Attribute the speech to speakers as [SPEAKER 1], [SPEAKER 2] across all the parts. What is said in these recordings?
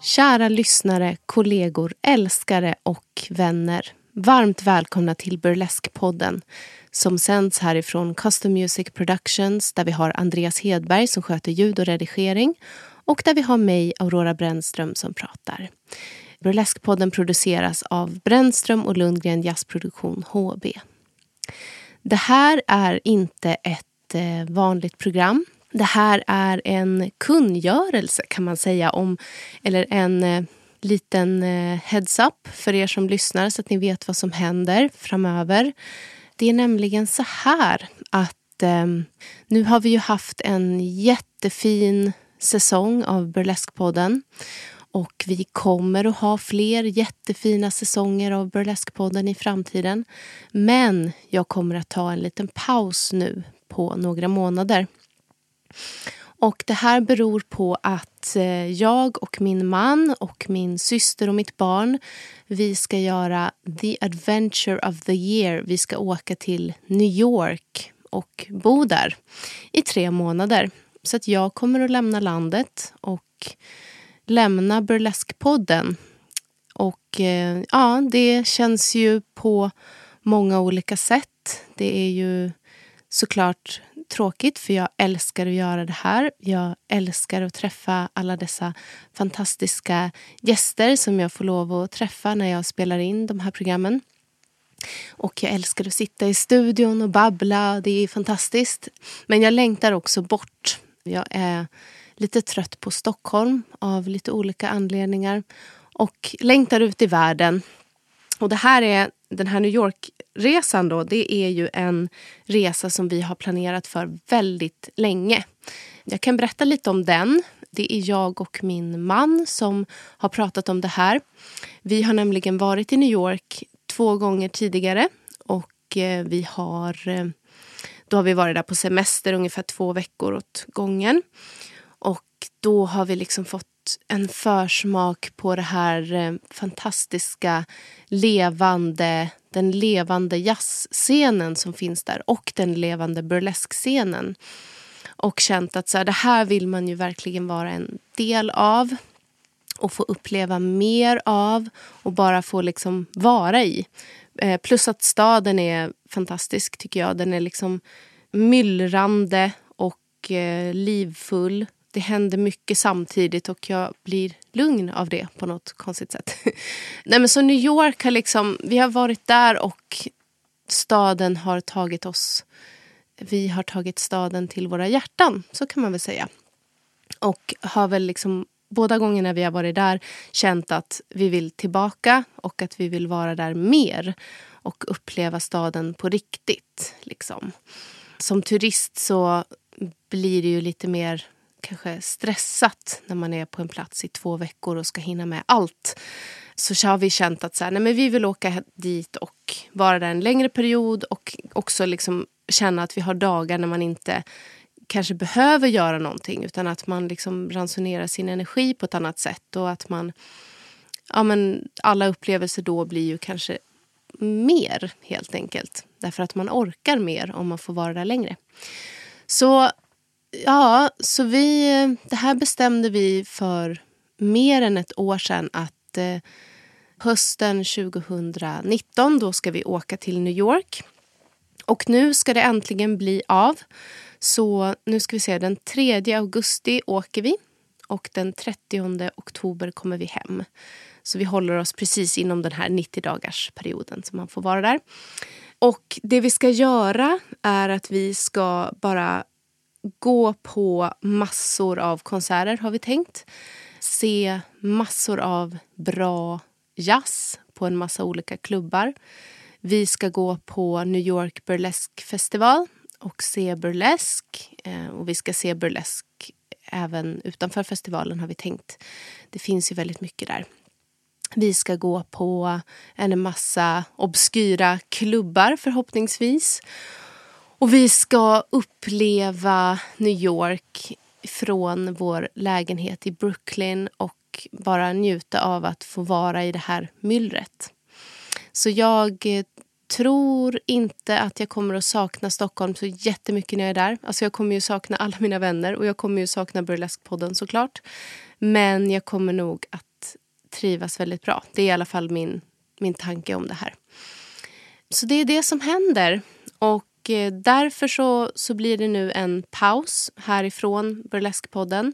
[SPEAKER 1] Kära lyssnare, kollegor, älskare och vänner. Varmt välkomna till Burlesque-podden som sänds härifrån Custom Music Productions där vi har Andreas Hedberg som sköter ljud och redigering och där vi har mig, Aurora Brännström, som pratar. Burlesque-podden produceras av Brännström och Lundgren Jazzproduktion HB. Det här är inte ett ett eh, vanligt program. Det här är en kungörelse kan man säga om, eller en eh, liten eh, heads-up för er som lyssnar så att ni vet vad som händer framöver. Det är nämligen så här att eh, nu har vi ju haft en jättefin säsong av Burlesque-podden. Och vi kommer att ha fler jättefina säsonger av Burlesque-podden i framtiden. Men jag kommer att ta en liten paus nu på några månader. Och det här beror på att eh, jag och min man och min syster och mitt barn vi ska göra the adventure of the year. Vi ska åka till New York och bo där i tre månader. Så att jag kommer att lämna landet och lämna Burlesque-podden. Och eh, ja, det känns ju på många olika sätt. Det är ju såklart tråkigt för jag älskar att göra det här. Jag älskar att träffa alla dessa fantastiska gäster som jag får lov att träffa när jag spelar in de här programmen. Och jag älskar att sitta i studion och babbla. Det är fantastiskt. Men jag längtar också bort. Jag är lite trött på Stockholm av lite olika anledningar och längtar ut i världen. Och det här är, den här New York-resan då, det är ju en resa som vi har planerat för väldigt länge. Jag kan berätta lite om den. Det är jag och min man som har pratat om det här. Vi har nämligen varit i New York två gånger tidigare och eh, vi har eh, då har vi varit där på semester ungefär två veckor åt gången. Och då har vi liksom fått en försmak på det här eh, fantastiska levande, den levande jazzscenen som finns där och den levande burleskscenen. Och känt att så här, det här vill man ju verkligen vara en del av och få uppleva mer av och bara få liksom vara i. Eh, plus att staden är fantastisk tycker jag. Den är liksom myllrande och eh, livfull. Det händer mycket samtidigt och jag blir lugn av det på något konstigt sätt. Nej, men så New York har liksom, vi har varit där och staden har tagit oss, vi har tagit staden till våra hjärtan, så kan man väl säga. Och har väl liksom båda gångerna vi har varit där känt att vi vill tillbaka och att vi vill vara där mer och uppleva staden på riktigt. Liksom. Som turist så blir det ju lite mer kanske stressat när man är på en plats i två veckor och ska hinna med allt. Så har vi känt att så här, nej men vi vill åka dit och vara där en längre period och också liksom känna att vi har dagar när man inte kanske behöver göra någonting utan att man liksom ransonerar sin energi på ett annat sätt och att man ja men alla upplevelser då blir ju kanske mer helt enkelt. Därför att man orkar mer om man får vara där längre. Så ja, så vi, det här bestämde vi för mer än ett år sedan att eh, hösten 2019 då ska vi åka till New York. Och nu ska det äntligen bli av. Så nu ska vi se, den 3 augusti åker vi och den 30 oktober kommer vi hem. Så vi håller oss precis inom den här 90 dagars perioden som man får vara där. Och det vi ska göra är att vi ska bara gå på massor av konserter har vi tänkt. Se massor av bra jazz på en massa olika klubbar. Vi ska gå på New York Burlesque Festival och se burlesk. Eh, och vi ska se burlesk även utanför festivalen har vi tänkt. Det finns ju väldigt mycket där. Vi ska gå på en massa obskyra klubbar förhoppningsvis. Och vi ska uppleva New York från vår lägenhet i Brooklyn och bara njuta av att få vara i det här myllret. Så jag eh, tror inte att jag kommer att sakna Stockholm så jättemycket när jag är där. Alltså jag kommer ju sakna alla mina vänner och jag kommer ju sakna Burlesque-podden såklart. Men jag kommer nog att trivas väldigt bra. Det är i alla fall min, min tanke om det här. Så det är det som händer. Och Eh, därför så, så blir det nu en paus härifrån Burleskpodden.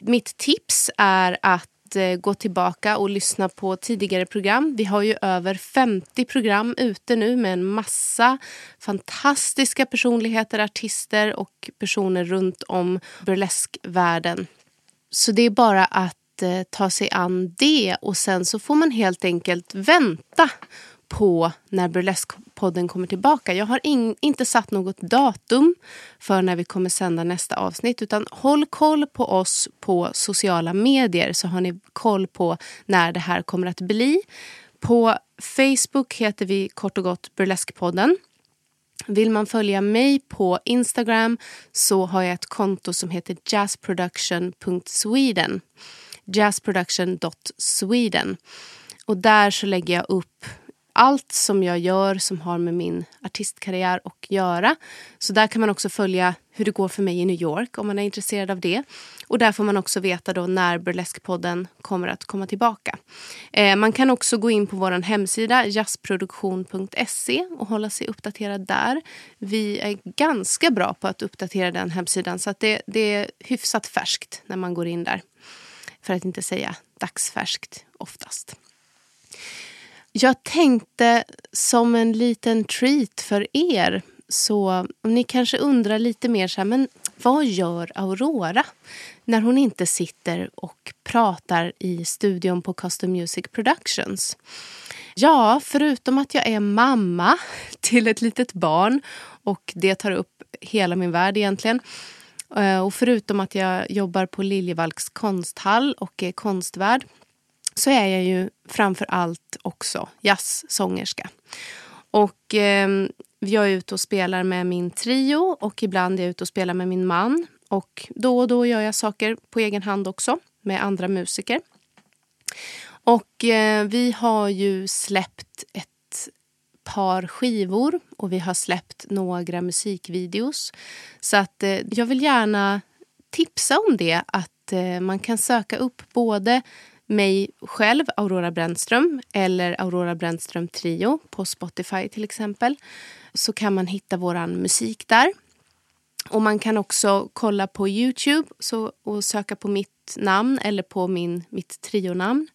[SPEAKER 1] Mitt tips är att eh, gå tillbaka och lyssna på tidigare program. Vi har ju över 50 program ute nu med en massa fantastiska personligheter, artister och personer runt om burleskvärlden. Så det är bara att eh, ta sig an det och sen så får man helt enkelt vänta på när podden kommer tillbaka. Jag har in, inte satt något datum för när vi kommer sända nästa avsnitt. Utan håll koll på oss på sociala medier så har ni koll på när det här kommer att bli. På Facebook heter vi kort och gott Burleskpodden. Vill man följa mig på Instagram så har jag ett konto som heter jazzproduction.sweden. jazzproduction.sweden. Och där så lägger jag upp allt som jag gör som har med min artistkarriär att göra. Så där kan man också följa hur det går för mig i New York om man är intresserad av det. Och där får man också veta då när Burlesque-podden kommer att komma tillbaka. Eh, man kan också gå in på vår hemsida jazzproduktion.se och hålla sig uppdaterad där. Vi är ganska bra på att uppdatera den hemsidan så att det, det är hyfsat färskt när man går in där. För att inte säga dagsfärskt oftast. Jag tänkte som en liten treat för er så om ni kanske undrar lite mer så här, men vad gör Aurora när hon inte sitter och pratar i studion på Custom Music Productions? Ja, förutom att jag är mamma till ett litet barn och det tar upp hela min värld egentligen. Eh, och förutom att jag jobbar på Liljevalchs konsthall och är konstvärd så är jag ju framför allt också jazzsångerska. Och eh, jag är ute och spelar med min trio och ibland är jag ute och spelar med min man. Och då och då gör jag saker på egen hand också med andra musiker. Och eh, vi har ju släppt ett par skivor och vi har släppt några musikvideos. Så att eh, jag vill gärna tipsa om det, att eh, man kan söka upp både mig själv, Aurora Brännström eller Aurora Brännström Trio på Spotify till exempel så kan man hitta vår musik där. Och Man kan också kolla på Youtube så, och söka på mitt namn eller på min, mitt trionamn.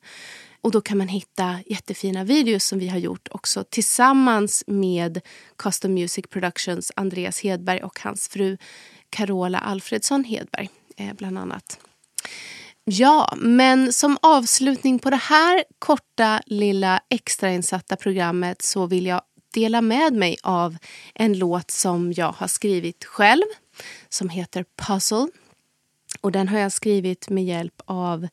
[SPEAKER 1] Och Då kan man hitta jättefina videos som vi har gjort också tillsammans med Custom Music Productions Andreas Hedberg och hans fru Carola Alfredsson Hedberg, eh, bland annat. Ja, men som avslutning på det här korta lilla extrainsatta programmet så vill jag dela med mig av en låt som jag har skrivit själv som heter Puzzle. Och Den har jag skrivit med hjälp av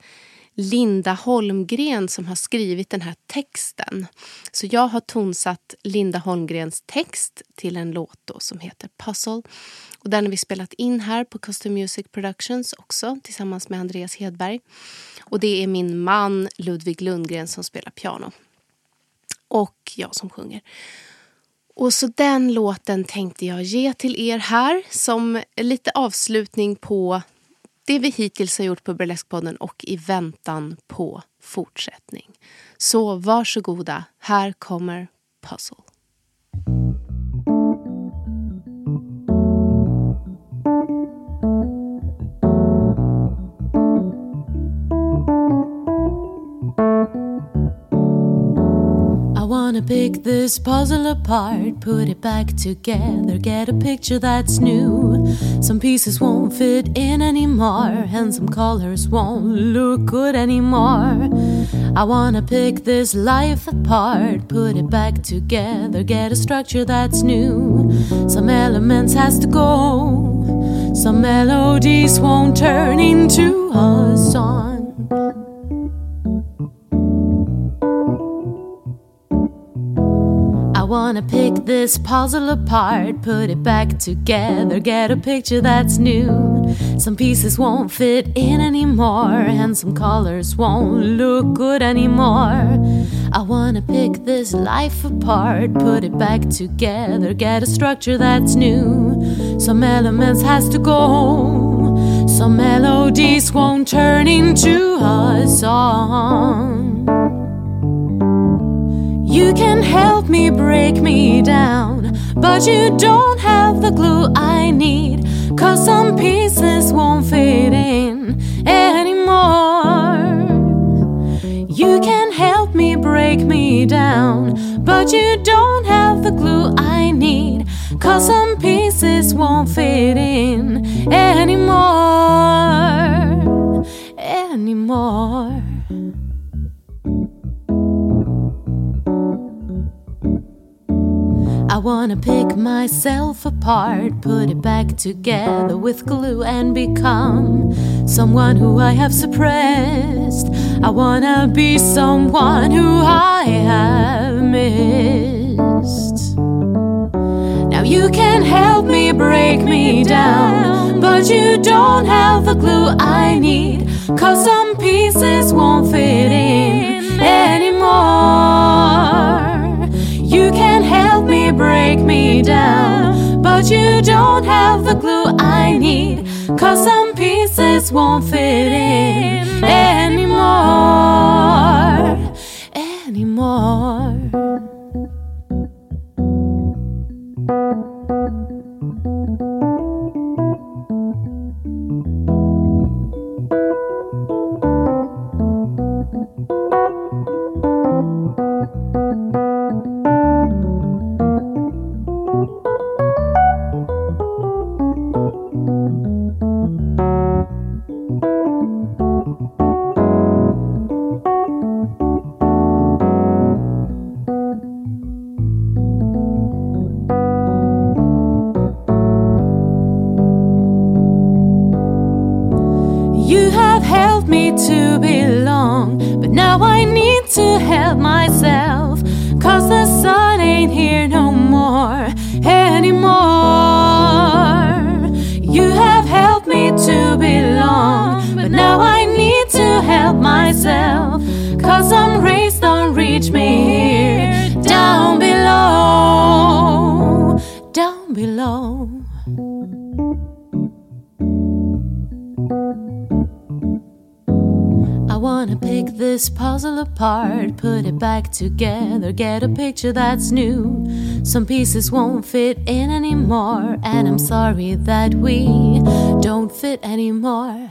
[SPEAKER 1] Linda Holmgren som har skrivit den här texten. Så jag har tonsatt Linda Holmgrens text till en låt som heter Puzzle. Och den har vi spelat in här på Custom Music Productions också tillsammans med Andreas Hedberg. Och det är min man Ludvig Lundgren som spelar piano. Och jag som sjunger. Och så den låten tänkte jag ge till er här som lite avslutning på det vi hittills har gjort på Burleskpodden och i väntan på fortsättning. Så varsågoda, här kommer Puzzle.
[SPEAKER 2] Wanna pick this puzzle apart, put it back together, get a picture that's new. Some pieces won't fit in anymore, and some colors won't look good anymore. I wanna pick this life apart, put it back together, get a structure that's new. Some elements has to go, some melodies won't turn into a song. Wanna pick this puzzle apart, put it back together, get a picture that's new. Some pieces won't fit in anymore, and some colors won't look good anymore. I wanna pick this life apart, put it back together, get a structure that's new. Some elements has to go, some melodies won't turn into a song. You can help me break me down, but you don't have the glue I need. Cause some pieces won't fit in anymore. You can help me break me down, but you don't have the glue I need. Cause some pieces won't fit in anymore. Wanna pick myself apart, put it back together with glue, and become someone who I have suppressed. I wanna be someone who I have missed. Now you can help me break me down, but you don't have the glue I need, cause some pieces won't fit in anymore. Break me down, but you don't have the glue I need. Cause some pieces won't fit in anymore. Anymore. This puzzle apart, put it back together, get a picture that's new. Some pieces won't fit in anymore, and I'm sorry that we don't fit anymore.